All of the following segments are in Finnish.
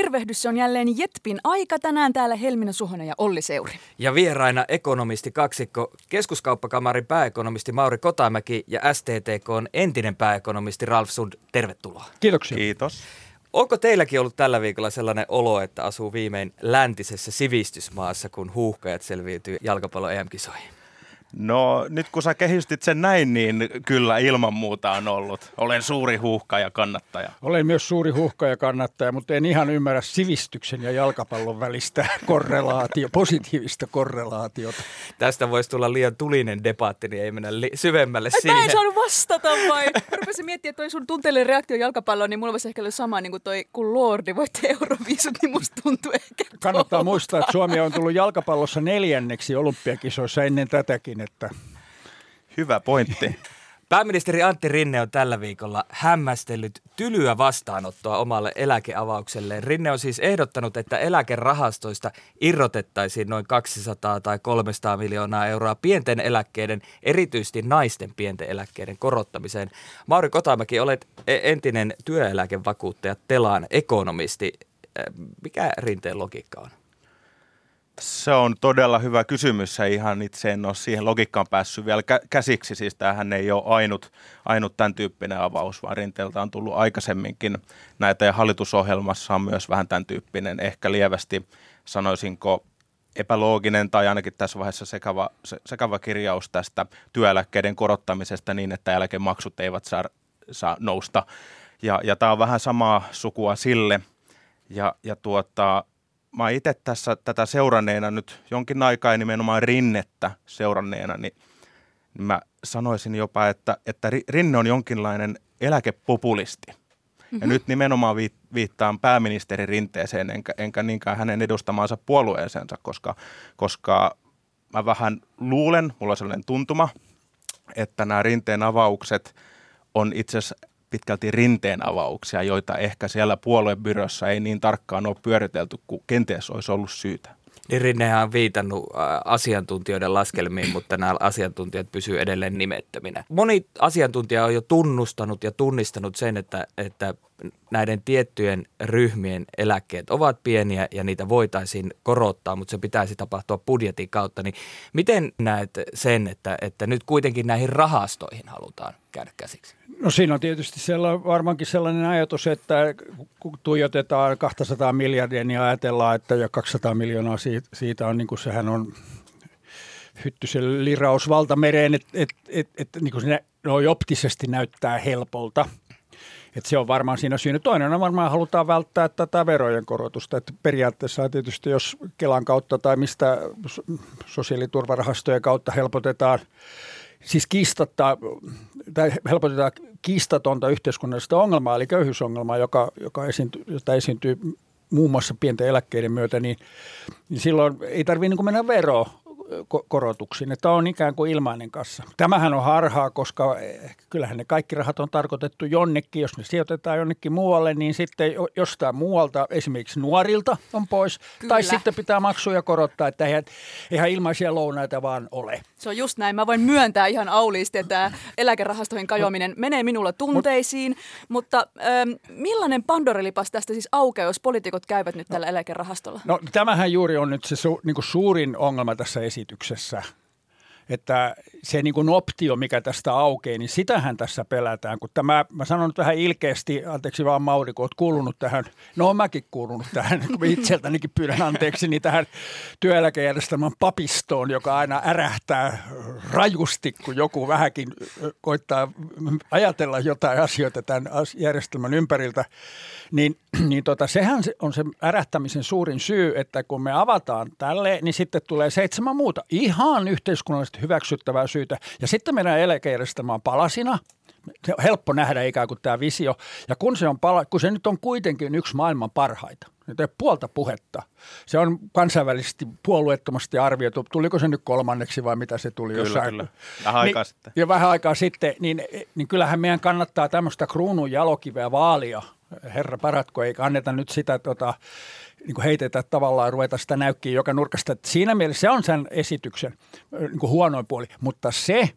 Tervehdys, se on jälleen Jetpin aika tänään täällä Helmina Suhonen ja Olli Seuri. Ja vieraina ekonomisti kaksikko, keskuskauppakamarin pääekonomisti Mauri Kotamäki ja STTK entinen pääekonomisti Ralf Sund. Tervetuloa. Kiitoksia. Kiitos. Onko teilläkin ollut tällä viikolla sellainen olo, että asuu viimein läntisessä sivistysmaassa, kun huuhkajat selviytyy jalkapallo EM-kisoihin? No nyt kun sä kehystit sen näin, niin kyllä ilman muuta on ollut. Olen suuri huuhka ja kannattaja. Olen myös suuri huhka ja kannattaja, mutta en ihan ymmärrä sivistyksen ja jalkapallon välistä korrelaatio, positiivista korrelaatiota. Tästä voisi tulla liian tulinen debatti, niin ei mennä li- syvemmälle Ai, siihen. mä en saanut vastata vai? Mä rupesin miettimään, että toi sun tunteellinen reaktio jalkapalloon, niin mulla voisi ehkä olla sama niin kuin toi, kun Lordi voitti Euroviisut, niin musta tuntuu ehkä Kannattaa tuolta. muistaa, että Suomi on tullut jalkapallossa neljänneksi olympiakisoissa ennen tätäkin, että Hyvä pointti. Pääministeri Antti Rinne on tällä viikolla hämmästellyt tylyä vastaanottoa omalle eläkeavaukselleen. Rinne on siis ehdottanut, että eläkerahastoista irrotettaisiin noin 200 tai 300 miljoonaa euroa pienten eläkkeiden, erityisesti naisten pienten eläkkeiden korottamiseen. Mauri Kotamäki, olet e- entinen työeläkevakuuttaja Telaan ekonomisti. Mikä Rinteen logiikka on? Se on todella hyvä kysymys ja ihan itse en ole siihen logiikkaan päässyt vielä kä- käsiksi. Siis tämähän ei ole ainut, ainut tämän tyyppinen avaus, vaan Rinteeltä on tullut aikaisemminkin näitä ja hallitusohjelmassa on myös vähän tämän tyyppinen, ehkä lievästi sanoisinko epälooginen tai ainakin tässä vaiheessa sekava, se, sekava kirjaus tästä työeläkkeiden korottamisesta niin, että eläkemaksut eivät saa, saa nousta. Ja, ja tämä on vähän samaa sukua sille. Ja, ja tuota, mä oon itse tässä tätä seuranneena nyt jonkin aikaa ja nimenomaan rinnettä seuranneena, niin, niin mä sanoisin jopa, että, että Ri- Rinne on jonkinlainen eläkepopulisti. Ja nyt nimenomaan viit- viittaan pääministeri Rinteeseen, enkä, enkä niinkään hänen edustamaansa puolueeseensa, koska, koska mä vähän luulen, mulla on sellainen tuntuma, että nämä rinteen avaukset on itse asiassa pitkälti rinteen avauksia, joita ehkä siellä puoluebyrossa ei niin tarkkaan ole pyöritelty kuin kenties olisi ollut syytä. Niin Rinnehän on viitannut asiantuntijoiden laskelmiin, mutta nämä asiantuntijat pysyvät edelleen nimettöminä. Moni asiantuntija on jo tunnustanut ja tunnistanut sen, että, että näiden tiettyjen ryhmien eläkkeet ovat pieniä ja niitä voitaisiin korottaa, mutta se pitäisi tapahtua budjetin kautta. Niin miten näet sen, että, että nyt kuitenkin näihin rahastoihin halutaan käydä käsiksi? No siinä on tietysti sellainen, varmaankin sellainen ajatus, että kun tuijotetaan 200 miljardia, niin ajatellaan, että ja 200 miljoonaa siitä, on, niin kuin sehän on hyttysen liraus valtamereen, että et, et, et, niin kuin se noin optisesti näyttää helpolta. Et se on varmaan siinä syynä. Toinen on varmaan halutaan välttää tätä verojen korotusta. Et periaatteessa tietysti jos Kelan kautta tai mistä so- sosiaaliturvarahastojen kautta helpotetaan siis kiistattaa, tai helpotetaan kiistatonta yhteiskunnallista ongelmaa, eli köyhyysongelmaa, joka, joka esiintyy, jota esiintyy muun muassa pienten eläkkeiden myötä, niin, niin silloin ei tarvitse niin mennä vero korotuksiin, että on ikään kuin ilmainen kassa. Tämähän on harhaa, koska eh, kyllähän ne kaikki rahat on tarkoitettu jonnekin. Jos ne sijoitetaan jonnekin muualle, niin sitten jo- jostain muualta, esimerkiksi nuorilta on pois. Kyllä. Tai sitten pitää maksuja korottaa, että eihän, eihän ilmaisia lounaita vaan ole. Se on just näin. Mä voin myöntää ihan auliisti, että tämä eläkerahastoihin kajoaminen menee minulla tunteisiin. Mutta ähm, millainen Pandorelipas tästä siis aukeaa, jos poliitikot käyvät nyt tällä eläkerahastolla? No tämähän juuri on nyt se su, niin kuin suurin ongelma tässä esityksessä. Että se niin kuin optio, mikä tästä aukeaa, niin sitähän tässä pelätään. Kun tämä, mä sanon nyt vähän ilkeästi, anteeksi vaan Mauri, kun olet kuulunut tähän, no oon mäkin kuulunut tähän, kun itseltänikin pyydän anteeksi, niin tähän työeläkejärjestelmän papistoon, joka aina ärähtää rajusti, kun joku vähänkin koittaa ajatella jotain asioita tämän järjestelmän ympäriltä. Niin, niin tota, sehän se on se ärähtämisen suurin syy, että kun me avataan tälle, niin sitten tulee seitsemän muuta ihan yhteiskunnallisesti hyväksyttävää syytä. Ja sitten meidän eläkejärjestelmä on palasina. Se on helppo nähdä ikään kuin tämä visio. Ja kun se, on pala, kun se nyt on kuitenkin yksi maailman parhaita, nyt ei puolta puhetta. Se on kansainvälisesti puolueettomasti arvioitu. Tuliko se nyt kolmanneksi vai mitä se tuli Kyllä, jossain? kyllä. Vähän aikaa niin, sitten. Ja vähän aikaa sitten, niin, niin kyllähän meidän kannattaa tämmöistä kruunun jalokiveä vaalia. Herra paratko, eikä anneta nyt sitä tota, niin kuin heitetä tavallaan ruveta sitä näykkiä joka nurkasta. Että siinä mielessä se on sen esityksen niin kuin huonoin puoli, mutta se,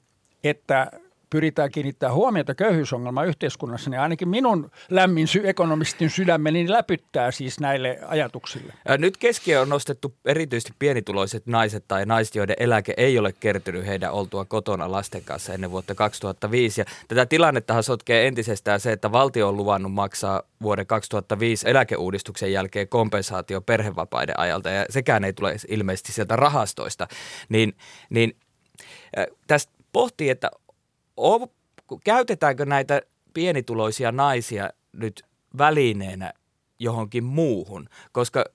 että pyritään kiinnittää huomiota köyhyysongelmaan yhteiskunnassa, niin ainakin minun lämmin sy- ekonomistin sydämeni niin läpyttää siis näille ajatuksille. Ää, Nyt keskiö on nostettu erityisesti pienituloiset naiset tai naiset, joiden eläke ei ole kertynyt heidän oltua kotona lasten kanssa ennen vuotta 2005. Ja tätä tilannettahan sotkee entisestään se, että valtio on luvannut maksaa vuoden 2005 eläkeuudistuksen jälkeen kompensaatio perhevapaiden ajalta ja sekään ei tule ilmeisesti sieltä rahastoista. Niin, niin ää, tästä pohtii, että käytetäänkö näitä pienituloisia naisia nyt välineenä johonkin muuhun, koska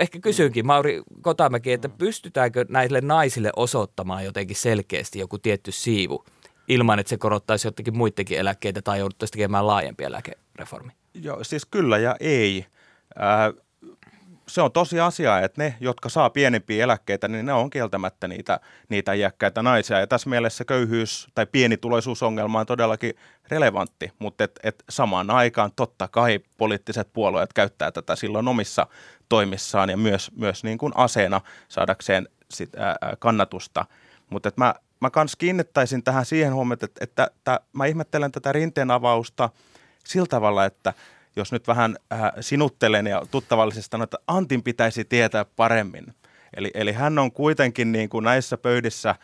ehkä kysynkin Mauri Kotamäki, että pystytäänkö näille naisille osoittamaan jotenkin selkeästi joku tietty siivu ilman, että se korottaisi jotenkin muidenkin eläkkeitä tai jouduttaisiin tekemään laajempi eläkereformi? Joo, siis kyllä ja ei. Ää, se on tosi asia, että ne, jotka saa pienempiä eläkkeitä, niin ne on kieltämättä niitä, niitä iäkkäitä naisia. Ja tässä mielessä köyhyys- tai pienituloisuusongelma on todellakin relevantti, mutta et, et samaan aikaan totta kai poliittiset puolueet käyttää tätä silloin omissa toimissaan ja myös, myös niin kuin aseena saadakseen sit, ää, kannatusta. Mutta mä, mä kans kiinnittäisin tähän siihen huomioon, että, että, että mä ihmettelen tätä rinteen avausta sillä tavalla, että jos nyt vähän äh, sinuttelen ja tuttavallisesti sanon, että Antin pitäisi tietää paremmin. Eli, eli hän on kuitenkin niin kuin näissä pöydissä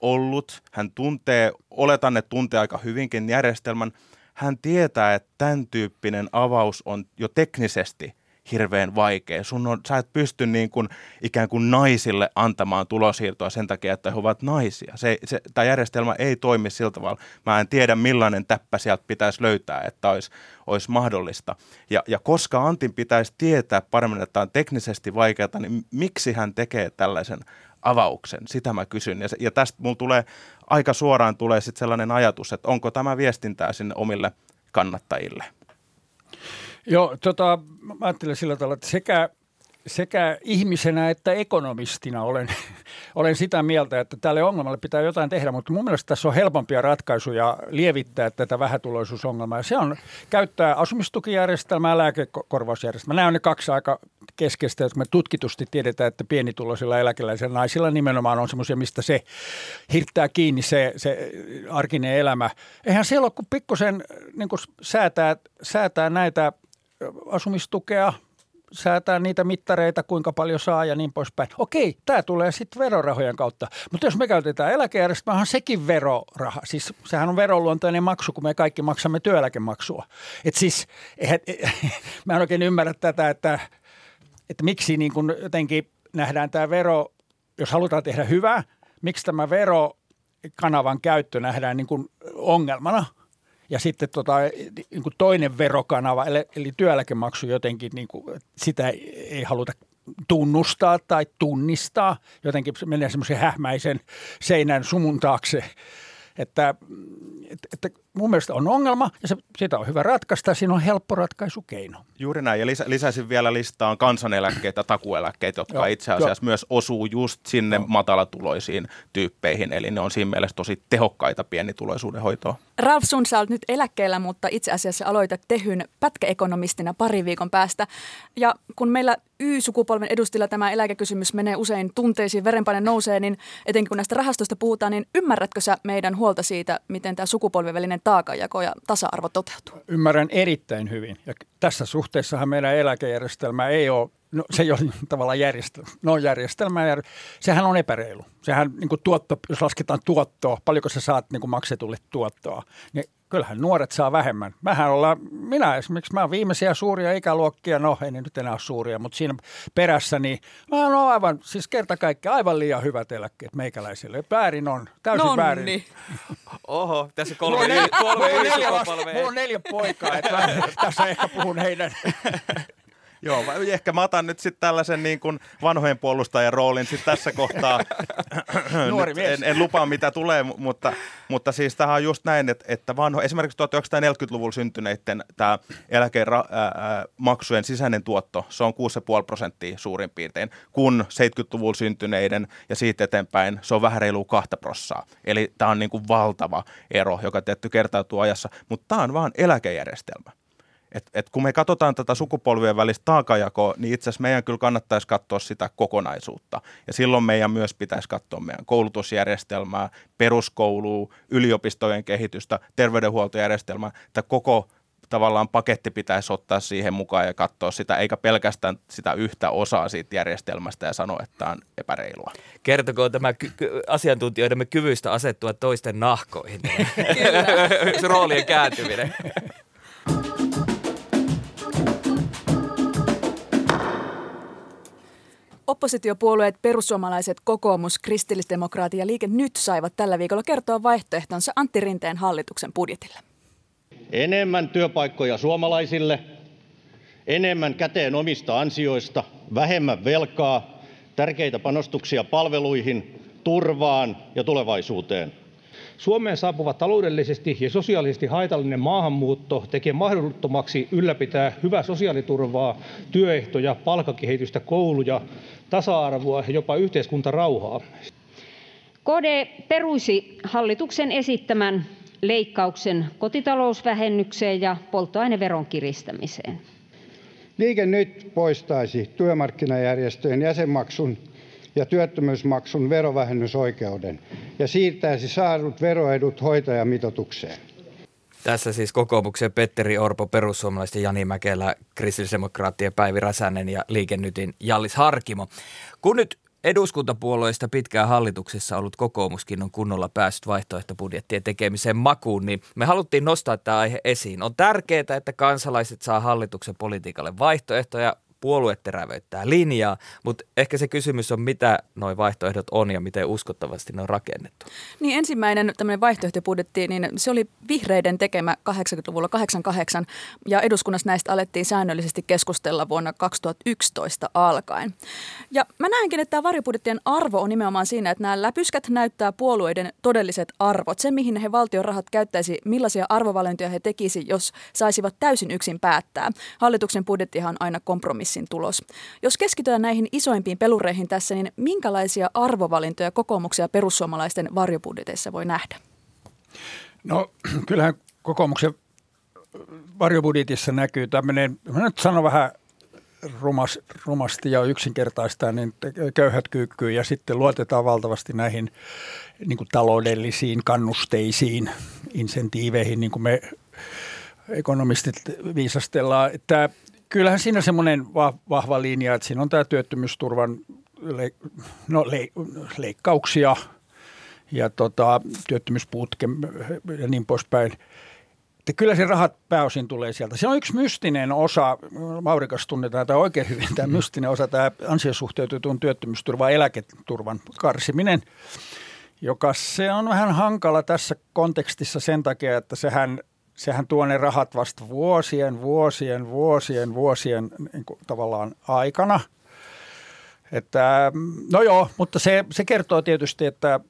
ollut, hän tuntee, oletan, että tuntee aika hyvinkin järjestelmän, hän tietää, että tämän tyyppinen avaus on jo teknisesti hirveän vaikea. Sun on, sä et pysty niin kuin, ikään kuin naisille antamaan tulosiirtoa sen takia, että he ovat naisia. Se, se, tämä järjestelmä ei toimi sillä tavalla. Mä en tiedä, millainen täppä sieltä pitäisi löytää, että olisi, olisi mahdollista. Ja, ja koska Antin pitäisi tietää paremmin, että tämä on teknisesti vaikeaa, niin miksi hän tekee tällaisen avauksen? Sitä mä kysyn. Ja, se- ja tästä mulla tulee aika suoraan tulee sitten sellainen ajatus, että onko tämä viestintää sinne omille kannattajille. Joo, tota, mä ajattelen sillä tavalla, että sekä, sekä ihmisenä että ekonomistina olen, olen sitä mieltä, että tälle ongelmalle pitää jotain tehdä, mutta mun mielestä tässä on helpompia ratkaisuja lievittää tätä vähätuloisuusongelmaa. Se on käyttää asumistukijärjestelmää, lääkekorvausjärjestelmää. Nämä on ne kaksi aika keskeistä, jotka me tutkitusti tiedetään, että pienituloisilla eläkeläisillä naisilla nimenomaan on semmoisia, mistä se hirttää kiinni se, se arkinen elämä. Eihän siellä ole kuin pikkusen niin säätää, säätää näitä asumistukea, säätää niitä mittareita, kuinka paljon saa ja niin poispäin. Okei, tämä tulee sitten verorahojen kautta. Mutta jos me käytetään eläkejärjestelmää, on sekin veroraha. Siis sehän on veroluontoinen maksu, kun me kaikki maksamme työeläkemaksua. Et siis, eihän, mä en oikein ymmärrä tätä, että, että miksi niin kun jotenkin nähdään tämä vero, jos halutaan tehdä hyvää, miksi tämä verokanavan käyttö nähdään niin kuin ongelmana – ja sitten tota, niin kuin toinen verokanava, eli, eli työeläkemaksu jotenkin, niin kuin, sitä ei haluta tunnustaa tai tunnistaa. Jotenkin se menee semmoisen hähmäisen seinän sumun taakse. Että, että, että mun mielestä on ongelma ja se, sitä on hyvä ratkaista. Siinä on helppo ratkaisukeino. Juuri näin, ja lisä, lisäisin vielä listaan kansaneläkkeitä, takueläkkeitä, jotka Joo, itse asiassa myös osuu just sinne matalatuloisiin tyyppeihin, eli ne on siinä mielessä tosi tehokkaita pienituloisuuden hoitoa. Ralf Sun, sä olet nyt eläkkeellä, mutta itse asiassa aloitat Tehyn pätkäekonomistina pari viikon päästä. Ja kun meillä Y-sukupolven edustajilla tämä eläkekysymys menee usein tunteisiin, verenpaine nousee, niin etenkin kun näistä rahastoista puhutaan, niin ymmärrätkö sä meidän huolta siitä, miten tämä sukupolven välinen taakanjako ja tasa-arvo toteutuu? Ymmärrän erittäin hyvin. Ja tässä suhteessahan meidän eläkejärjestelmä ei ole, no se ei ole tavallaan järjestelmä. No järjestelmä, jär- sehän on epäreilu. Sehän niin kuin tuotto, jos lasketaan tuottoa, paljonko sä saat niin kuin maksetulle tuottoa, niin kyllähän nuoret saa vähemmän. Mähän ollaan, minä esimerkiksi, mä oon viimeisiä suuria ikäluokkia, no ei ne nyt enää ole suuria, mutta siinä perässä, niin mä oon aivan, siis kerta kaikkiaan aivan liian hyvät eläkkeet meikäläisille. Väärin on, täysin väärin. Nonni. Oho, tässä Mulla kolme, on, neljä, kolme mulla on neljä, mulla on poikaa, että mä tässä ehkä puhun heidän. Joo, ehkä mä otan nyt sitten tällaisen niin kuin vanhojen puolustajan roolin sitten tässä kohtaa. Nuori mies. en, en lupaa mitä tulee, mu- mutta, mutta siis tämähän on just näin, että, että vanho, esimerkiksi 1940-luvulla syntyneiden tämä eläkemaksujen sisäinen tuotto, se on 6,5 prosenttia suurin piirtein, kun 70-luvulla syntyneiden ja siitä eteenpäin se on vähän reilu 2 prossaa. Eli tämä on niin kuin valtava ero, joka tietty kertautuu ajassa, mutta tämä on vaan eläkejärjestelmä. Et, et kun me katsotaan tätä sukupolvien välistä taakajakoa, niin itse asiassa meidän kyllä kannattaisi katsoa sitä kokonaisuutta. Ja silloin meidän myös pitäisi katsoa meidän koulutusjärjestelmää, peruskoulua, yliopistojen kehitystä, terveydenhuoltojärjestelmää. Tämä koko tavallaan paketti pitäisi ottaa siihen mukaan ja katsoa sitä, eikä pelkästään sitä yhtä osaa siitä järjestelmästä ja sanoa, että tämä on epäreilua. Kertokoo tämä ky- ky- asiantuntijoidemme kyvystä asettua toisten nahkoihin. Se roolien kääntyminen. Oppositiopuolueet perussuomalaiset, kokoomus, kristillisdemokraatit ja Liike Nyt saivat tällä viikolla kertoa vaihtoehtonsa Antti Rinteen hallituksen budjetille. Enemmän työpaikkoja suomalaisille, enemmän käteen omista ansioista, vähemmän velkaa, tärkeitä panostuksia palveluihin, turvaan ja tulevaisuuteen. Suomeen saapuva taloudellisesti ja sosiaalisesti haitallinen maahanmuutto tekee mahdottomaksi ylläpitää hyvää sosiaaliturvaa, työehtoja, palkkakehitystä, kouluja, tasa-arvoa ja jopa yhteiskuntarauhaa. KD peruisi hallituksen esittämän leikkauksen kotitalousvähennykseen ja polttoaineveron kiristämiseen. Liike Nyt poistaisi työmarkkinajärjestöjen jäsenmaksun ja työttömyysmaksun verovähennysoikeuden ja siirtäisi saadut veroedut hoitajamitoitukseen. Tässä siis kokoomuksen Petteri Orpo, perussuomalaisten Jani Mäkelä, kristillisdemokraattien Päivi Räsänen ja Liikennytin Jallis Harkimo. Kun nyt eduskuntapuolueista pitkään hallituksessa ollut kokoomuskin on kunnolla päässyt vaihtoehtobudjettien tekemiseen makuun, niin me haluttiin nostaa tämä aihe esiin. On tärkeää, että kansalaiset saa hallituksen politiikalle vaihtoehtoja, puolue terävöittää linjaa, mutta ehkä se kysymys on, mitä nuo vaihtoehdot on ja miten uskottavasti ne on rakennettu. Niin ensimmäinen tämmöinen vaihtoehtobudjetti, niin se oli vihreiden tekemä 80-luvulla 88 ja eduskunnassa näistä alettiin säännöllisesti keskustella vuonna 2011 alkaen. Ja mä näenkin, että tämä varjobudjettien arvo on nimenomaan siinä, että nämä läpyskät näyttää puolueiden todelliset arvot, se mihin he valtion rahat käyttäisi, millaisia arvovalintoja he tekisi, jos saisivat täysin yksin päättää. Hallituksen budjettihan on aina kompromissin tulos. Jos keskitytään näihin isoimpiin pelureihin tässä, niin minkälaisia arvovalintoja kokoomuksia perussuomalaisten varjobudjeteissa voi nähdä? No kyllähän kokoomuksen varjobudjetissa näkyy tämmöinen, mä nyt sanon vähän rumas, rumasti ja yksinkertaista, niin köyhät kyykkyy ja sitten luotetaan valtavasti näihin niin kuin taloudellisiin kannusteisiin, insentiiveihin, niin kuin me ekonomistit viisastellaan. Että kyllähän siinä semmoinen vahva linja, että siinä on tämä työttömyysturvan le, no, le, leikkauksia ja tota, työttömyysputke ja niin poispäin. Että kyllä se rahat pääosin tulee sieltä. Se on yksi mystinen osa, Maurikas tunnetaan tämä oikein hyvin, tämä mystinen osa, tämä ansiosuhteutetun työttömyysturvan eläketurvan karsiminen, joka se on vähän hankala tässä kontekstissa sen takia, että sehän sehän tuo ne rahat vasta vuosien, vuosien, vuosien, vuosien niin kuin tavallaan aikana. Että, no joo, mutta se, se kertoo tietysti, että,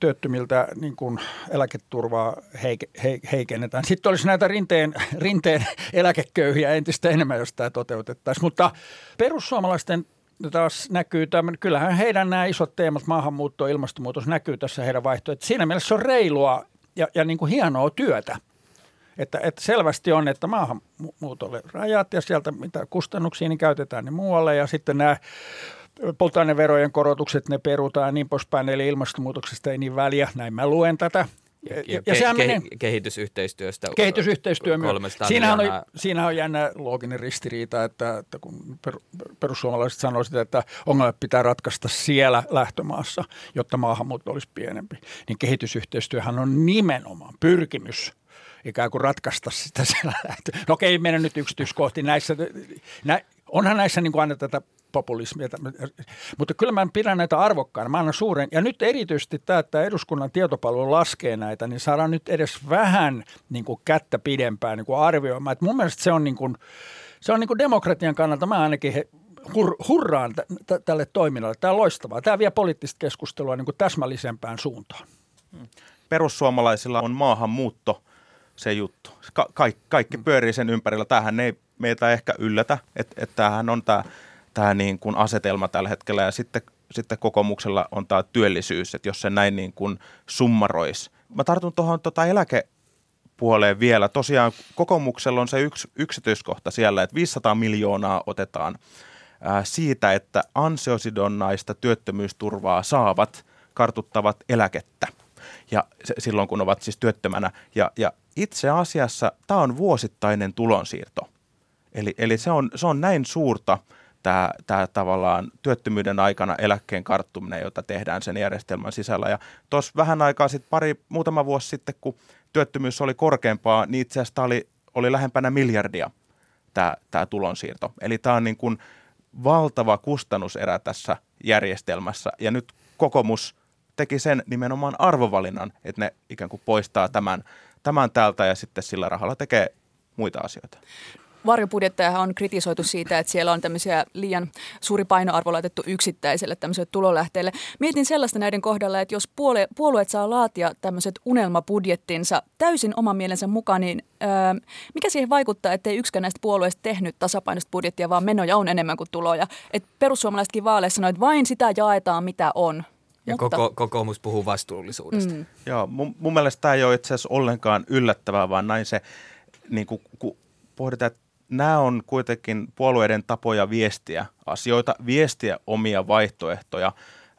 työttömiltä niin kuin eläketurvaa heike, he, heikennetään. Sitten olisi näitä rinteen, rinteen eläkeköyhiä entistä enemmän, jos tämä toteutettaisiin. Mutta perussuomalaisten taas näkyy tämän, kyllähän heidän nämä isot teemat, maahanmuutto ja ilmastonmuutos näkyy tässä heidän vaihtoehtoon. Siinä mielessä se on reilua ja, ja niin kuin hienoa työtä. Että, että selvästi on, että maahanmuutolle rajat ja sieltä mitä kustannuksia niin käytetään ne muualle ja sitten nämä polttoaineverojen korotukset ne perutaan ja niin poispäin, eli ilmastonmuutoksesta ei niin väliä, näin mä luen tätä. Ja, ja, ja ke- menee, kehitysyhteistyöstä. Kehitysyhteistyö myös. Siinähän on, siinähän on jännä looginen ristiriita, että, että kun per, perussuomalaiset sanoisivat, että ongelmat pitää ratkaista siellä lähtömaassa, jotta maahanmuutto olisi pienempi, niin kehitysyhteistyöhän on nimenomaan pyrkimys ikään kuin ratkaista sitä. No okei, mennä nyt yksityiskohtiin näissä. Nä, onhan näissä niin kuin aina tätä populismia, mutta kyllä mä pidän näitä arvokkaana. Mä annan suuren, ja nyt erityisesti tämä, että eduskunnan tietopalvelu laskee näitä, niin saadaan nyt edes vähän niin kuin kättä pidempään niin kuin arvioimaan. Et mun mielestä se on niin kuin, se on niin kuin demokratian kannalta, mä ainakin he, hur, hurraan t- t- tälle toiminnalle. Tämä on loistavaa. Tämä vie poliittista keskustelua niin kuin täsmällisempään suuntaan. Perussuomalaisilla on maahanmuutto se juttu. Ka- kaikki, kaikki pyörii sen ympärillä. Tämähän ei meitä ehkä yllätä, että, että tämähän on tämä, tämä niin kuin asetelma tällä hetkellä. Ja sitten, sitten kokoomuksella on tämä työllisyys, että jos se näin niin kuin summaroisi. Mä tartun tuohon tota eläkepuoleen vielä. Tosiaan kokoomuksella on se yksi yksityiskohta siellä, että 500 miljoonaa otetaan ää, siitä, että ansiosidonnaista työttömyysturvaa saavat kartuttavat eläkettä ja se, silloin kun ovat siis työttömänä. Ja, ja itse asiassa tämä on vuosittainen tulonsiirto. Eli, eli se, on, se on näin suurta tämä, tämä tavallaan työttömyyden aikana eläkkeen karttuminen, jota tehdään sen järjestelmän sisällä. Ja tuossa vähän aikaa sitten, pari, muutama vuosi sitten, kun työttömyys oli korkeampaa, niin itse asiassa oli, oli lähempänä miljardia tämä, tämä tulonsiirto. Eli tämä on niin kuin valtava kustannuserä tässä järjestelmässä. Ja nyt kokoomus teki sen nimenomaan arvovalinnan, että ne ikään kuin poistaa tämän, tämän täältä ja sitten sillä rahalla tekee muita asioita varjobudjetteja on kritisoitu siitä, että siellä on tämmöisiä liian suuri painoarvo laitettu yksittäiselle tämmöiselle tulolähteelle. Mietin sellaista näiden kohdalla, että jos puolue, puolueet saa laatia tämmöiset unelmabudjettinsa täysin oman mielensä mukaan, niin ää, mikä siihen vaikuttaa, ettei yksikään näistä puolueista tehnyt tasapainoista budjettia, vaan menoja on enemmän kuin tuloja. Et perussuomalaisetkin vaaleissa sanoi, että vain sitä jaetaan, mitä on. Ja Mutta... koko, kokoomus puhuu vastuullisuudesta. Mm. Joo, mun, mun mielestä tämä ei ole itse asiassa ollenkaan yllättävää, vaan näin se, niin kuin, kun pohditaan, että nämä on kuitenkin puolueiden tapoja viestiä asioita, viestiä omia vaihtoehtoja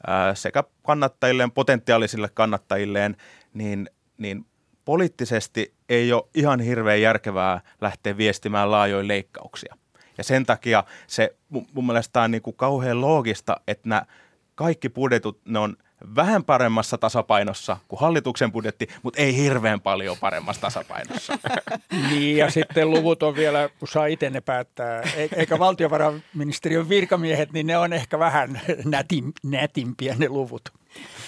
ää, sekä kannattajilleen, potentiaalisille kannattajilleen, niin, niin poliittisesti ei ole ihan hirveän järkevää lähteä viestimään laajoja leikkauksia. Ja sen takia se mun mielestä on niin kuin kauhean loogista, että nämä kaikki budjetut, ne on vähän paremmassa tasapainossa kuin hallituksen budjetti, mutta ei hirveän paljon paremmassa tasapainossa. niin, ja sitten luvut on vielä, kun saa itse ne päättää, e- eikä valtiovarainministeriön virkamiehet, niin ne on ehkä vähän nätim, nätimpiä ne luvut.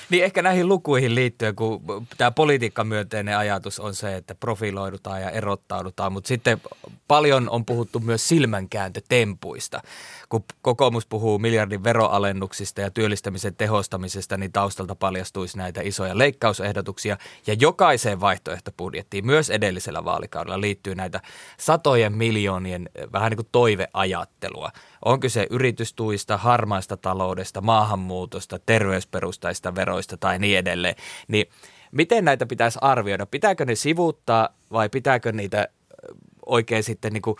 Niin ehkä näihin lukuihin liittyen, kun tämä politiikkamyönteinen ajatus on se, että profiloidutaan ja erottaudutaan, mutta sitten paljon on puhuttu myös silmänkääntötempuista. Kun kokoomus puhuu miljardin veroalennuksista ja työllistämisen tehostamisesta, niin taustalta paljastuisi näitä isoja leikkausehdotuksia. Ja jokaiseen vaihtoehtobudjettiin, myös edellisellä vaalikaudella, liittyy näitä satojen miljoonien vähän niin kuin toiveajattelua. On kyse yritystuista, harmaista taloudesta, maahanmuutosta, terveysperustaista veroista tai niin edelleen. Niin miten näitä pitäisi arvioida? Pitääkö ne sivuuttaa vai pitääkö niitä oikein sitten niin kuin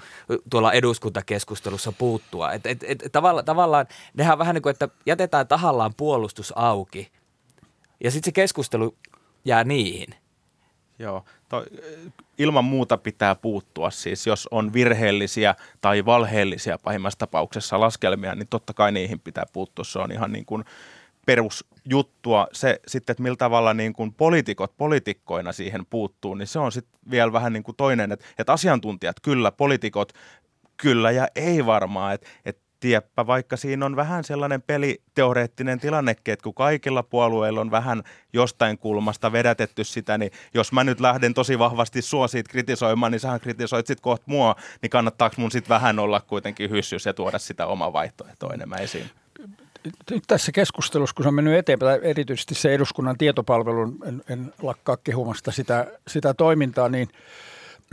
tuolla eduskuntakeskustelussa puuttua. Et, et, et, tavalla, tavallaan nehän vähän niin kuin, että jätetään tahallaan puolustus auki ja sitten se keskustelu jää niihin. Joo, to, ilman muuta pitää puuttua siis, jos on virheellisiä tai valheellisia pahimmassa tapauksessa laskelmia, niin totta kai niihin pitää puuttua. Se on ihan niin kuin perusjuttua. Se sitten, että millä tavalla niin kuin poliitikot poliitikkoina siihen puuttuu, niin se on sitten vielä vähän niin kuin toinen, että, että asiantuntijat kyllä, poliitikot kyllä ja ei varmaan, että, että tieppä, vaikka siinä on vähän sellainen peliteoreettinen tilannekin, että kun kaikilla puolueilla on vähän jostain kulmasta vedätetty sitä, niin jos mä nyt lähden tosi vahvasti sua siitä kritisoimaan, niin sähän kritisoit sitten kohta mua, niin kannattaako mun sitten vähän olla kuitenkin hyssys ja tuoda sitä omaa vaihtoehtoa enemmän esiin? Nyt tässä keskustelussa, kun se on mennyt eteenpäin, erityisesti se eduskunnan tietopalvelun, en, en lakkaa kehumasta sitä, sitä toimintaa, niin,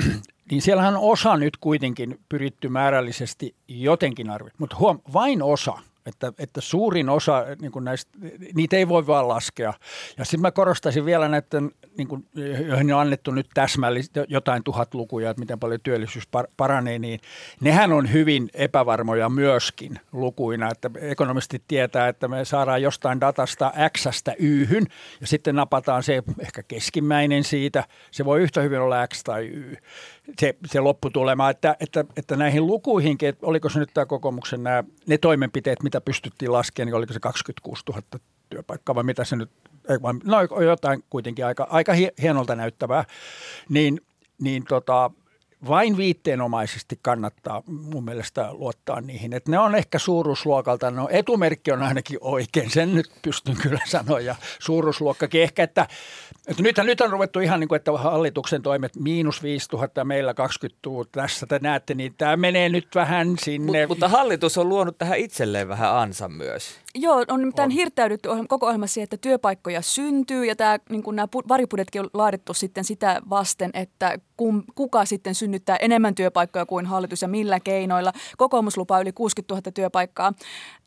niin siellähän osa nyt kuitenkin pyritty määrällisesti jotenkin arvioida, mutta huom, vain osa – että, että suurin osa niin kuin näistä, niitä ei voi vaan laskea. Ja sitten mä korostaisin vielä näiden, niin kuin, joihin on annettu nyt täsmällisesti jotain tuhat lukuja, että miten paljon työllisyys paranee, niin nehän on hyvin epävarmoja myöskin lukuina. Että ekonomisti tietää, että me saadaan jostain datasta Xstä Yhyn ja sitten napataan se ehkä keskimmäinen siitä. Se voi yhtä hyvin olla X tai Y se, se lopputulema, että, että, että näihin lukuihinkin, että oliko se nyt tämä kokoomuksen nämä, ne toimenpiteet, mitä pystyttiin laskemaan, niin oliko se 26 000 työpaikkaa vai mitä se nyt, no jotain kuitenkin aika, aika hienolta näyttävää, niin, niin tota, vain viitteenomaisesti kannattaa mun mielestä luottaa niihin. Että ne on ehkä suuruusluokalta, no etumerkki on ainakin oikein, sen nyt pystyn kyllä sanoa ja suuruusluokkakin ehkä, että, että nythän nyt on ruvettu ihan niin kuin, että hallituksen toimet miinus 5000 ja meillä 20 000 tässä te näette, niin tämä menee nyt vähän sinne. Mut, mutta hallitus on luonut tähän itselleen vähän ansa myös. Joo, on nimittäin on. hirttäydytty koko ohjelmassa siihen, että työpaikkoja syntyy ja tämä, niin nämä varipudetkin on laadittu sitten sitä vasten, että kum, kuka sitten synnyttää enemmän työpaikkoja kuin hallitus ja millä keinoilla. Kokoomus lupaa yli 60 000 työpaikkaa.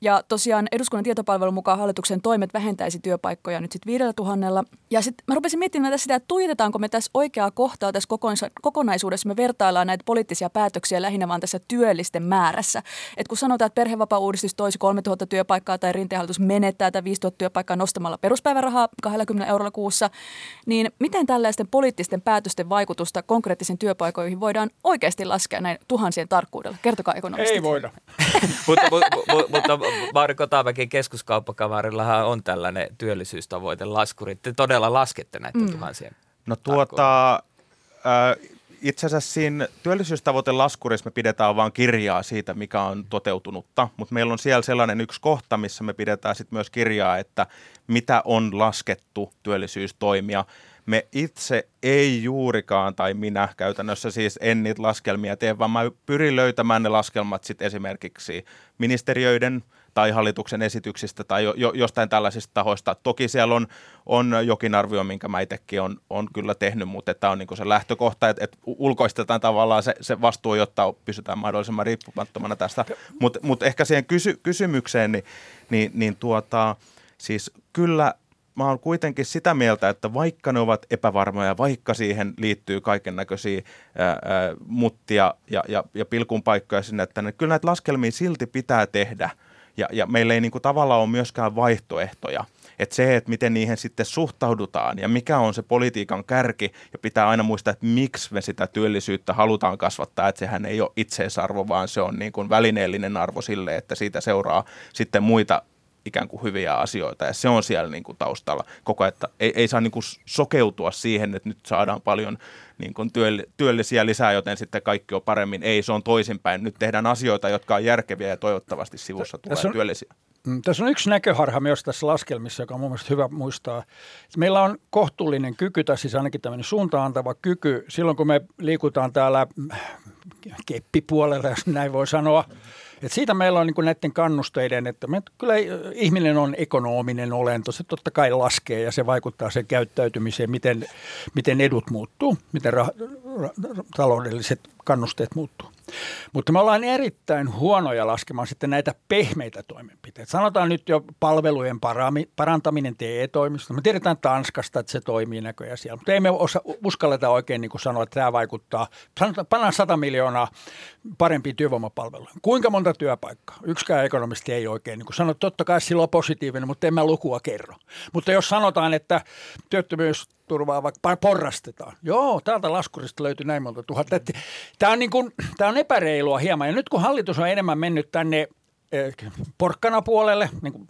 Ja tosiaan eduskunnan tietopalvelun mukaan hallituksen toimet vähentäisi työpaikkoja nyt sitten 5000. Ja sitten mä rupesin miettimään tässä sitä, että tuijotetaanko me tässä oikeaa kohtaa tässä kokonaisuudessa. Me vertaillaan näitä poliittisia päätöksiä lähinnä vaan tässä työllisten määrässä. Et kun sanotaan, että perhevapaa-uudistus toisi 3000 työpaikkaa tai rinteen hallitus menettää tätä 5000 työpaikkaa nostamalla peruspäivärahaa 20 eurolla kuussa, niin miten tällaisten poliittisten päätösten vaikutusta konkreettisiin työpaikoihin voidaan oikeasti laskea näin tuhansien tarkkuudella? Kertokaa ekonomistit. Ei voida. mutta, mutta, mutta Marko Taamäkin keskuskauppakavarillahan on tällainen työllisyystavoite laskuri. Te todella laskette näitä mm. tuhansien No tuota, äh, itse asiassa siinä työllisyystavoitelaskurissa me pidetään vain kirjaa siitä, mikä on toteutunutta, mutta meillä on siellä sellainen yksi kohta, missä me pidetään sitten myös kirjaa, että mitä on laskettu työllisyystoimia. Me itse ei juurikaan, tai minä käytännössä siis en niitä laskelmia tee, vaan mä pyrin löytämään ne laskelmat sitten esimerkiksi ministeriöiden – tai hallituksen esityksistä tai jo, jo, jostain tällaisista tahoista. Toki siellä on, on jokin arvio, minkä mä itsekin on, on kyllä tehnyt, mutta tämä on niin se lähtökohta, että, että ulkoistetaan tavallaan se, se vastuu, jotta pysytään mahdollisimman riippumattomana tästä. Mutta mut ehkä siihen kysy, kysymykseen, niin, niin, niin tuota, siis kyllä mä oon kuitenkin sitä mieltä, että vaikka ne ovat epävarmoja, vaikka siihen liittyy kaiken näköisiä muttia ja, ja, ja pilkun paikkoja sinne, että ne, kyllä näitä laskelmia silti pitää tehdä – ja, ja meillä ei niin kuin tavallaan ole myöskään vaihtoehtoja. Että se, että miten niihin sitten suhtaudutaan ja mikä on se politiikan kärki, ja pitää aina muistaa, että miksi me sitä työllisyyttä halutaan kasvattaa, että sehän ei ole itseisarvo, vaan se on niin kuin välineellinen arvo sille, että siitä seuraa sitten muita ikään kuin hyviä asioita ja se on siellä niin kuin taustalla koko ajan, että ei, ei saa niin kuin sokeutua siihen, että nyt saadaan paljon niin kuin työllisiä lisää, joten sitten kaikki on paremmin. Ei, se on toisinpäin. Nyt tehdään asioita, jotka on järkeviä ja toivottavasti sivussa tulee on, työllisiä. Mm, tässä on yksi näköharha myös tässä laskelmissa, joka on mun mielestä hyvä muistaa. Meillä on kohtuullinen kyky, tai siis ainakin tämmöinen suuntaantava kyky, silloin kun me liikutaan täällä keppipuolella, jos näin voi sanoa, et siitä meillä on niin kuin näiden kannusteiden, että me, kyllä ihminen on ekonominen olento, se totta kai laskee ja se vaikuttaa sen käyttäytymiseen, miten, miten edut muuttuu, miten ra, ra, taloudelliset kannusteet muuttuu. Mutta me ollaan erittäin huonoja laskemaan sitten näitä pehmeitä toimenpiteitä. Sanotaan nyt jo palvelujen parantaminen TE-toimistossa. Me tiedetään Tanskasta, että se toimii näköjään siellä, mutta ei me osa, uskalleta oikein niin kuin sanoa, että tämä vaikuttaa. Pannaan 100 miljoonaa parempiin työvoimapalveluihin. Kuinka monta työpaikkaa? Yksikään ekonomisti ei oikein niin kuin sano, totta kai sillä on positiivinen, mutta en mä lukua kerro. Mutta jos sanotaan, että työttömyys turvaa vaikka porrastetaan. Joo, täältä laskurista löytyy näin monta tuhatta. Tämä on, niin kuin, tämä on epäreilua hieman. Ja nyt kun hallitus on enemmän mennyt tänne eh, porkkana puolelle, niin kuin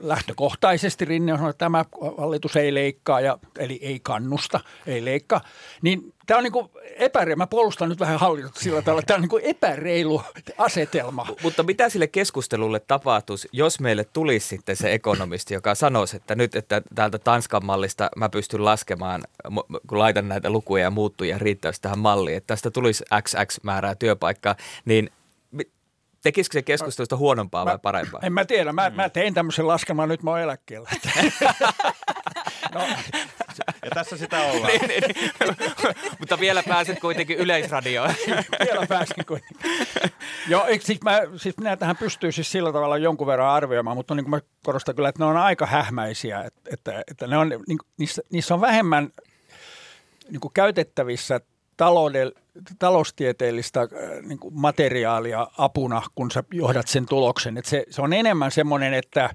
lähtökohtaisesti Rinne on sanonut, että tämä hallitus ei leikkaa, ja, eli ei kannusta, ei leikkaa, niin tämä on niin kuin epäreilu. Mä puolustan nyt vähän hallitusta sillä tavalla, tämä on niin kuin epäreilu asetelma. Mutta mitä sille keskustelulle tapahtuisi, jos meille tulisi sitten se ekonomisti, joka sanoisi, että nyt, että täältä Tanskan mallista mä pystyn laskemaan, kun laitan näitä lukuja ja muuttuja riittävästi tähän malliin, että tästä tulisi XX määrää työpaikkaa, niin Tekisikö se keskustelusta huonompaa mä, vai parempaa? En mä tiedä. Mä, mm. mä tein tämmöisen laskelman, nyt mä oon eläkkeellä. no. Ja tässä sitä ollaan. niin, niin, niin. Mutta vielä pääset kuitenkin yleisradioon. vielä pääsen kuitenkin. Joo, siis, mä, siis minä tähän pystyy siis sillä tavalla jonkun verran arvioimaan, mutta niin kuin mä korostan kyllä, että ne on aika hähmäisiä, että, että, että ne on, niin, niissä, niissä on vähemmän niin kuin käytettävissä taloudel, taloustieteellistä äh, niin kuin materiaalia apuna, kun sä johdat sen tuloksen. Et se, se on enemmän semmoinen, että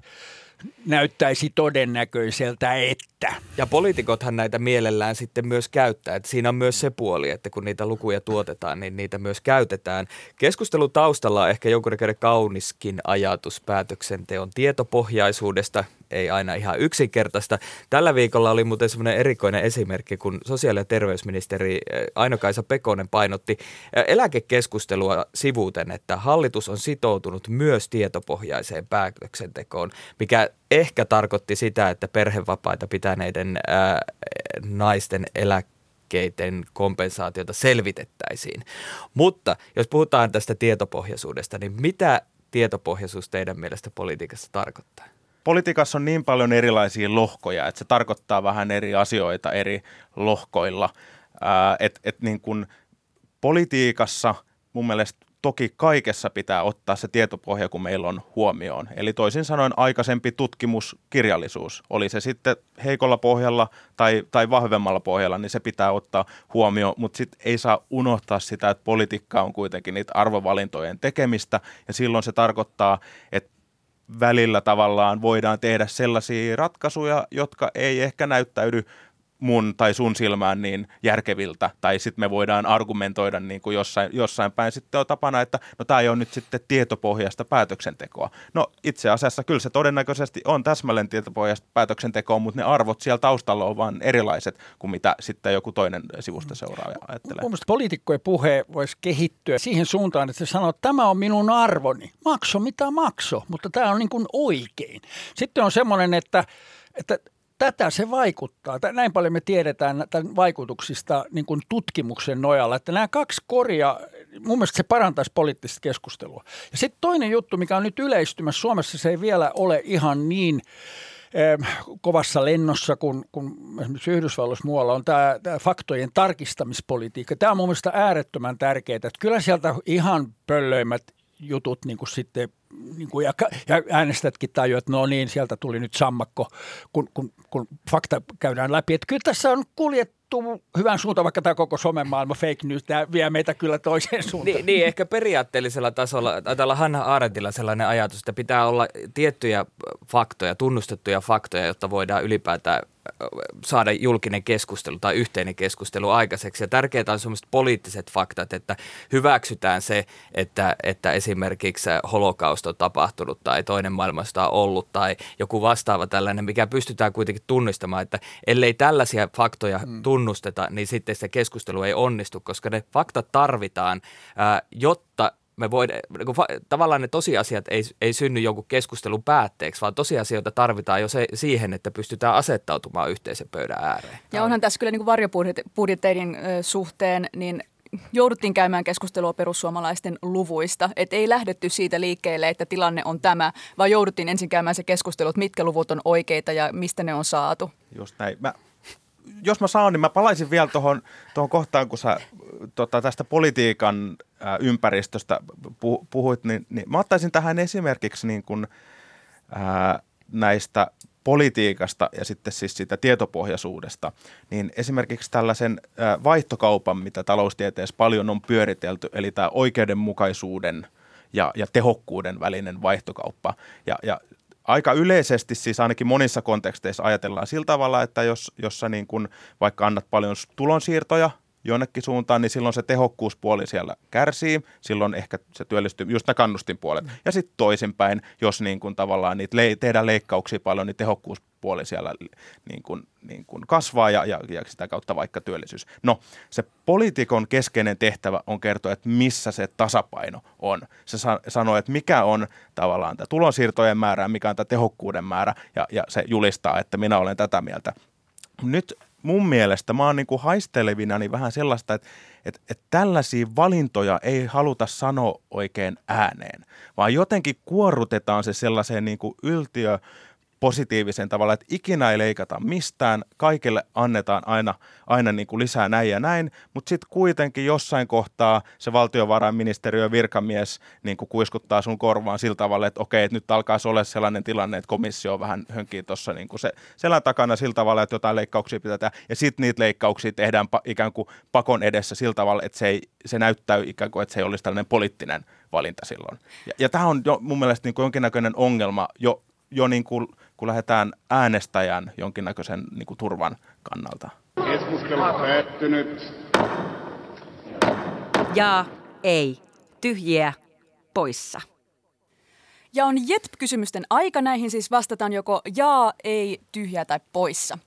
näyttäisi todennäköiseltä, että riittää. Ja poliitikothan näitä mielellään sitten myös käyttää. Että siinä on myös se puoli, että kun niitä lukuja tuotetaan, niin niitä myös käytetään. Keskustelun taustalla on ehkä jonkun kauniskin ajatus päätöksenteon tietopohjaisuudesta, ei aina ihan yksinkertaista. Tällä viikolla oli muuten semmoinen erikoinen esimerkki, kun sosiaali- ja terveysministeri eh, Aino-Kaisa Pekonen painotti eh, eläkekeskustelua sivuuten, että hallitus on sitoutunut myös tietopohjaiseen päätöksentekoon, mikä ehkä tarkoitti sitä, että perhevapaita pitäneiden ää, naisten eläkkeiden kompensaatiota selvitettäisiin. Mutta jos puhutaan tästä tietopohjaisuudesta, niin mitä tietopohjaisuus teidän mielestä politiikassa tarkoittaa? Politiikassa on niin paljon erilaisia lohkoja, että se tarkoittaa vähän eri asioita eri lohkoilla. että et niin kun politiikassa mun mielestä toki kaikessa pitää ottaa se tietopohja, kun meillä on huomioon. Eli toisin sanoen aikaisempi tutkimuskirjallisuus, oli se sitten heikolla pohjalla tai, tai vahvemmalla pohjalla, niin se pitää ottaa huomioon, mutta sitten ei saa unohtaa sitä, että politiikka on kuitenkin niitä arvovalintojen tekemistä, ja silloin se tarkoittaa, että välillä tavallaan voidaan tehdä sellaisia ratkaisuja, jotka ei ehkä näyttäydy mun tai sun silmään niin järkeviltä, tai sitten me voidaan argumentoida niin kuin jossain, jossain päin sitten on tapana, että no tämä ei ole nyt sitten tietopohjaista päätöksentekoa. No itse asiassa kyllä se todennäköisesti on täsmälleen tietopohjaista päätöksentekoa, mutta ne arvot siellä taustalla on vaan erilaiset kuin mitä sitten joku toinen sivusta seuraaja ajattelee. Mun poliitikkojen puhe voisi kehittyä siihen suuntaan, että se sanoo, että tämä on minun arvoni. Makso mitä makso, mutta tämä on niin kuin oikein. Sitten on semmoinen, että, että tätä se vaikuttaa. Näin paljon me tiedetään tämän vaikutuksista niin kuin tutkimuksen nojalla, että nämä kaksi koria, mun mielestä se parantaisi poliittista keskustelua. Ja sitten toinen juttu, mikä on nyt yleistymässä, Suomessa se ei vielä ole ihan niin kovassa lennossa kuin, kuin esimerkiksi Yhdysvalloissa muualla on tämä, tämä faktojen tarkistamispolitiikka. Tämä on mun mielestä äärettömän tärkeää. Että kyllä sieltä ihan pöllöimmät jutut niin kuin sitten niin kuin, ja, ja äänestätkin tajua, että no niin, sieltä tuli nyt sammakko, kun, kun, kun fakta käydään läpi. Että kyllä tässä on kuljettu hyvän suuntaan, vaikka tämä koko somemaailma fake news, tämä vie meitä kyllä toiseen suuntaan. Niin, niin ehkä periaatteellisella tasolla, täällä Hanna Aarentilla sellainen ajatus, että pitää olla tiettyjä faktoja, tunnustettuja faktoja, jotta voidaan ylipäätään saada julkinen keskustelu tai yhteinen keskustelu aikaiseksi. Ja tärkeää on sellaiset poliittiset faktat, että hyväksytään se, että, että esimerkiksi holokaust on tapahtunut tai toinen maailmasta on ollut tai joku vastaava tällainen, mikä pystytään kuitenkin tunnistamaan, että ellei tällaisia faktoja hmm. tunnusteta, niin sitten se keskustelu ei onnistu, koska ne faktat tarvitaan, jotta me voidaan, niin tavallaan ne tosiasiat ei, ei synny jonkun keskustelun päätteeksi, vaan tosiasioita tarvitaan jo se, siihen, että pystytään asettautumaan yhteisen pöydän ääreen. Ja onhan tässä kyllä niin varjobudjetteiden suhteen, niin jouduttiin käymään keskustelua perussuomalaisten luvuista. Että ei lähdetty siitä liikkeelle, että tilanne on tämä, vaan jouduttiin ensin käymään se keskustelu, että mitkä luvut on oikeita ja mistä ne on saatu. Just näin. Mä jos mä saan, niin mä palaisin vielä tuohon kohtaan, kun sä tota, tästä politiikan ä, ympäristöstä puhuit, niin, niin mä ottaisin tähän esimerkiksi niin kun, ä, näistä politiikasta ja sitten siis siitä tietopohjaisuudesta, niin esimerkiksi tällaisen ä, vaihtokaupan, mitä taloustieteessä paljon on pyöritelty, eli tämä oikeudenmukaisuuden ja, ja tehokkuuden välinen vaihtokauppa. Ja, ja aika yleisesti siis ainakin monissa konteksteissa ajatellaan sillä tavalla, että jos, jos sä niin kun vaikka annat paljon tulonsiirtoja jonnekin suuntaan, niin silloin se tehokkuuspuoli siellä kärsii, silloin ehkä se työllistyy, just nämä kannustinpuolet. Mm. Ja sitten toisinpäin, jos niin kuin tavallaan niitä le- tehdään leikkauksia paljon, niin tehokkuuspuoli siellä niin kuin, niin kuin kasvaa ja, ja, ja sitä kautta vaikka työllisyys. No, se poliitikon keskeinen tehtävä on kertoa, että missä se tasapaino on. Se sa- sanoo, että mikä on tavallaan tämä tulonsiirtojen määrä, mikä on tämä tehokkuuden määrä, ja, ja se julistaa, että minä olen tätä mieltä. Nyt mun mielestä mä oon niin kuin haistelevina niin vähän sellaista, että, että, että tällaisia valintoja ei haluta sanoa oikein ääneen, vaan jotenkin kuorrutetaan se sellaiseen niin kuin yltiö positiivisen tavalla, että ikinä ei leikata mistään, kaikille annetaan aina, aina niin kuin lisää näin ja näin, mutta sitten kuitenkin jossain kohtaa se valtiovarainministeriön virkamies niin kuin kuiskuttaa sun korvaan sillä tavalla, että okei, että nyt alkaa olla sellainen tilanne, että komissio vähän hönkii tuossa niin se selän takana sillä tavalla, että jotain leikkauksia pitää tehdä, ja sitten niitä leikkauksia tehdään pa- ikään kuin pakon edessä sillä tavalla, että se, ei, se näyttää ikään kuin, että se ei olisi tällainen poliittinen valinta silloin. Ja, ja tämä on jo mun mielestä niin kuin jonkinnäköinen ongelma jo, jo niin kuin kun lähdetään äänestäjän jonkinnäköisen niin kuin turvan kannalta. Keskustelu päättynyt. Ja ei. Tyhjiä poissa. Ja on JETP-kysymysten aika. Näihin siis vastataan joko jaa, ei, tyhjää tai poissa.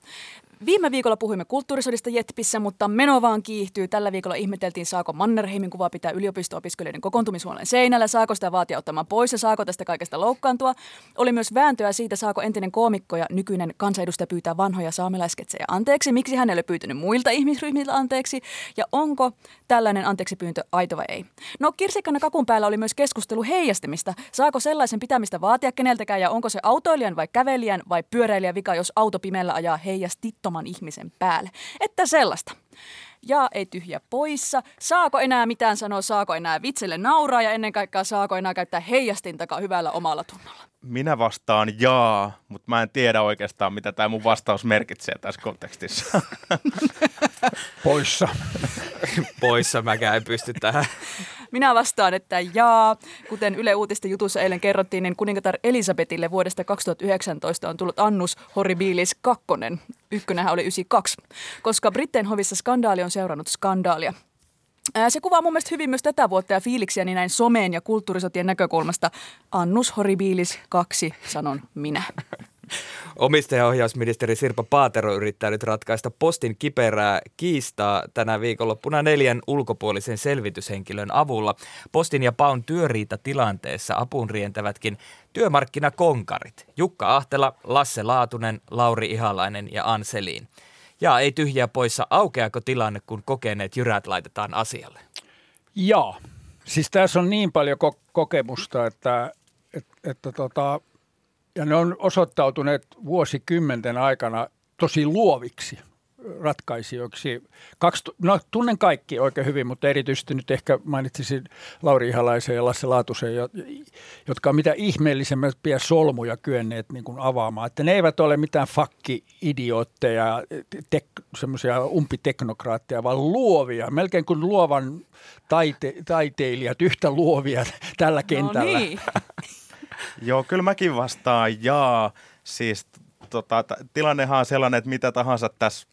Viime viikolla puhuimme kulttuurisodista Jetpissä, mutta meno vaan kiihtyy. Tällä viikolla ihmeteltiin, saako Mannerheimin kuva pitää yliopisto-opiskelijoiden kokoontumishuoneen seinällä, saako sitä vaatia ottamaan pois ja saako tästä kaikesta loukkaantua. Oli myös vääntöä siitä, saako entinen koomikko ja nykyinen kansanedustaja pyytää vanhoja saamelaisketsejä anteeksi, miksi hän ei pyytänyt muilta ihmisryhmiltä anteeksi ja onko tällainen anteeksi pyyntö aito vai ei. No kirsikkana kakun päällä oli myös keskustelu heijastimista. Saako sellaisen pitämistä vaatia keneltäkään ja onko se autoilijan vai kävelijän vai pyöräilijän vika, jos auto pimeällä ajaa heijastittoman ihmisen päälle. Että sellaista. Ja ei tyhjä poissa. Saako enää mitään sanoa, saako enää vitselle nauraa ja ennen kaikkea saako enää käyttää heijastintakaan hyvällä omalla tunnolla. Minä vastaan jaa, mutta mä en tiedä oikeastaan, mitä tämä mun vastaus merkitsee tässä kontekstissa. Poissa. Poissa mäkään en pysty tähän. Minä vastaan, että jaa. Kuten Yle Uutisten jutussa eilen kerrottiin, niin kuningatar Elisabetille vuodesta 2019 on tullut annus horribilis 2. Ykkönenhän oli 92, koska Britteen hovissa skandaali on seurannut skandaalia. Se kuvaa mun mielestä hyvin myös tätä vuotta ja fiiliksiä niin näin someen ja kulttuurisotien näkökulmasta. Annus horribilis 2, sanon minä. Omistajaohjausministeri Sirpa Paatero yrittää nyt ratkaista postin kiperää kiistaa tänä viikonloppuna neljän ulkopuolisen selvityshenkilön avulla. Postin ja Paun työriitatilanteessa apuun rientävätkin työmarkkinakonkarit. Jukka Ahtela, Lasse Laatunen, Lauri Ihalainen ja Anseliin. Ja ei tyhjää poissa, aukeako tilanne, kun kokeneet jyrät laitetaan asialle? Joo. Siis tässä on niin paljon ko- kokemusta, että, että, että tota, ja ne on osoittautuneet vuosikymmenten aikana tosi luoviksi ratkaisijoiksi. Kaksi, no, tunnen kaikki oikein hyvin, mutta erityisesti nyt ehkä mainitsisin Lauri Ihalaisen ja Lasse Laatusen, jotka on mitä ihmeellisempiä solmuja kyenneet niin kuin avaamaan. Että ne eivät ole mitään fakki-idiootteja, tek, semmoisia umpiteknokraatteja, vaan luovia, melkein kuin luovan taite, taiteilijat, yhtä luovia tällä kentällä. No niin. Joo, kyllä mäkin vastaan jaa. Siis tota, tilannehan on sellainen, että mitä tahansa tässä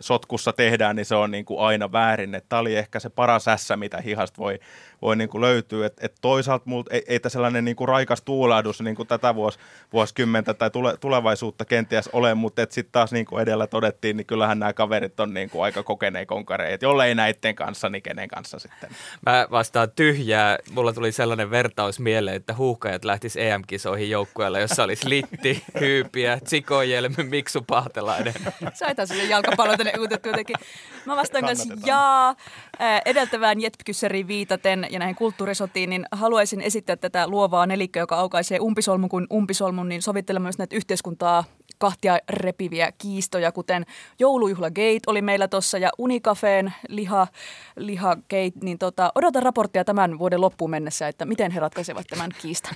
sotkussa tehdään, niin se on niin kuin aina väärin. Tämä oli ehkä se paras ässä, mitä hihasta voi, voi niin kuin löytyä. Et, et toisaalta multa ei, ei tämä sellainen niin kuin raikas tuulahdus niin kuin tätä vuos, vuosikymmentä tai tule, tulevaisuutta kenties ole, mutta sitten taas niin kuin edellä todettiin, niin kyllähän nämä kaverit on niin kuin aika kokeneet konkareita. Jollei näiden kanssa, niin kenen kanssa sitten? Mä vastaan tyhjää. Mulla tuli sellainen vertaus mieleen, että huuhkajat lähtis EM-kisoihin joukkueella, jossa olisi Litti, Hyypiä, Tsikojelmi, Miksu Pahtelainen. Saitaan sille jalkapallon tänne uutettu jotenkin. Mä vastaan kanssa jaa. Edeltävään Jetpkyssäriin viitaten ja näihin kulttuurisotiin, niin haluaisin esittää tätä luovaa nelikköä, joka aukaisee umpisolmun kuin umpisolmun, niin sovittelemaan myös näitä yhteiskuntaa kahtia repiviä kiistoja, kuten joulujuhla Gate oli meillä tuossa ja Unicafeen liha, liha Gate, niin tota, odotan raporttia tämän vuoden loppuun mennessä, että miten he ratkaisevat tämän kiistan.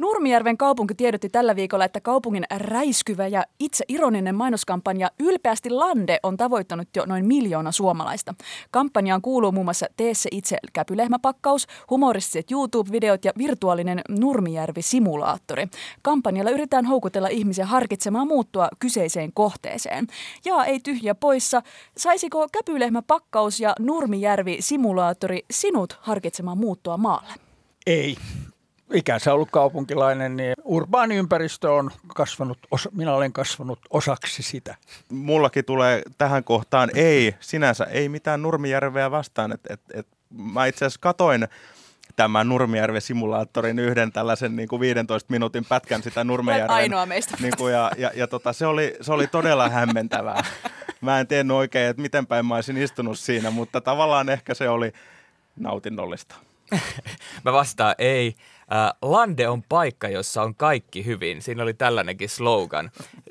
Nurmijärven kaupunki tiedotti tällä viikolla, että kaupungin räiskyvä ja itse ironinen mainoskampanja Ylpeästi Lande on tavoittanut jo noin miljoona suomalaista. Kampanjaan kuuluu muun muassa Tee se itse käpylehmäpakkaus, humoristiset YouTube-videot ja virtuaalinen Nurmijärvi-simulaattori. Kampanjalla yritetään houkutella ihmisiä harkitsemaan muuttua kyseiseen kohteeseen. Ja ei tyhjä poissa, saisiko käpylehmäpakkaus ja Nurmijärvi-simulaattori sinut harkitsemaan muuttua maalle? Ei ikänsä ollut kaupunkilainen, niin urbaani ympäristö on kasvanut, osa, minä olen kasvanut osaksi sitä. Mullakin tulee tähän kohtaan ei, sinänsä ei mitään Nurmijärveä vastaan. Et, et, et, mä itse asiassa katoin tämän Nurmijärven-simulaattorin yhden tällaisen niin kuin 15 minuutin pätkän sitä Nurmijärven. ainoa meistä. Niin kuin, ja ja, ja tota, se, oli, se oli todella hämmentävää. Mä en tiennyt oikein, että miten päin mä olisin istunut siinä, mutta tavallaan ehkä se oli nautinnollista. mä vastaan ei. Äh, Lande on paikka, jossa on kaikki hyvin. Siinä oli tällainenkin slogan.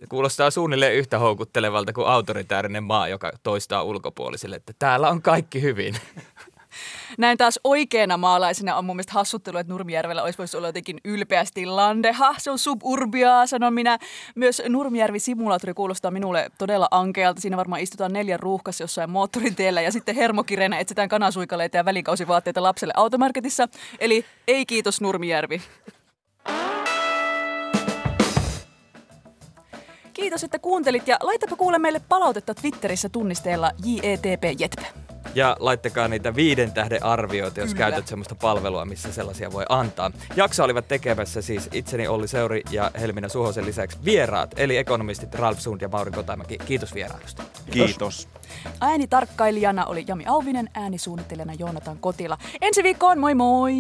Kuulostaa suunnilleen yhtä houkuttelevalta kuin autoritäärinen maa, joka toistaa ulkopuolisille, että täällä on kaikki hyvin. Näin taas oikeana maalaisena on mun mielestä hassuttelu, että Nurmijärvellä olisi voisi olla jotenkin ylpeästi landeha. Se on suburbiaa, sanon minä. Myös Nurmijärvi-simulaattori kuulostaa minulle todella ankealta. Siinä varmaan istutaan neljän ruuhkassa jossain moottoriteellä ja sitten hermokirenä etsitään kanasuikaleita ja välikausivaatteita lapselle automarketissa. Eli ei kiitos Nurmijärvi. Kiitos, että kuuntelit ja laitapa kuule meille palautetta Twitterissä tunnisteella JETP Ja laittakaa niitä viiden tähden arvioita, jos Kyllä. käytät sellaista palvelua, missä sellaisia voi antaa. Jakso olivat tekemässä siis itseni Olli Seuri ja Helmina Suhosen lisäksi vieraat, eli ekonomistit Ralf Sund ja Mauri Kotamäki. Kiitos vierailusta. Kiitos. Äänitarkkailijana oli Jami Auvinen, äänisuunnittelijana Joonatan Kotila. Ensi viikkoon, moi moi!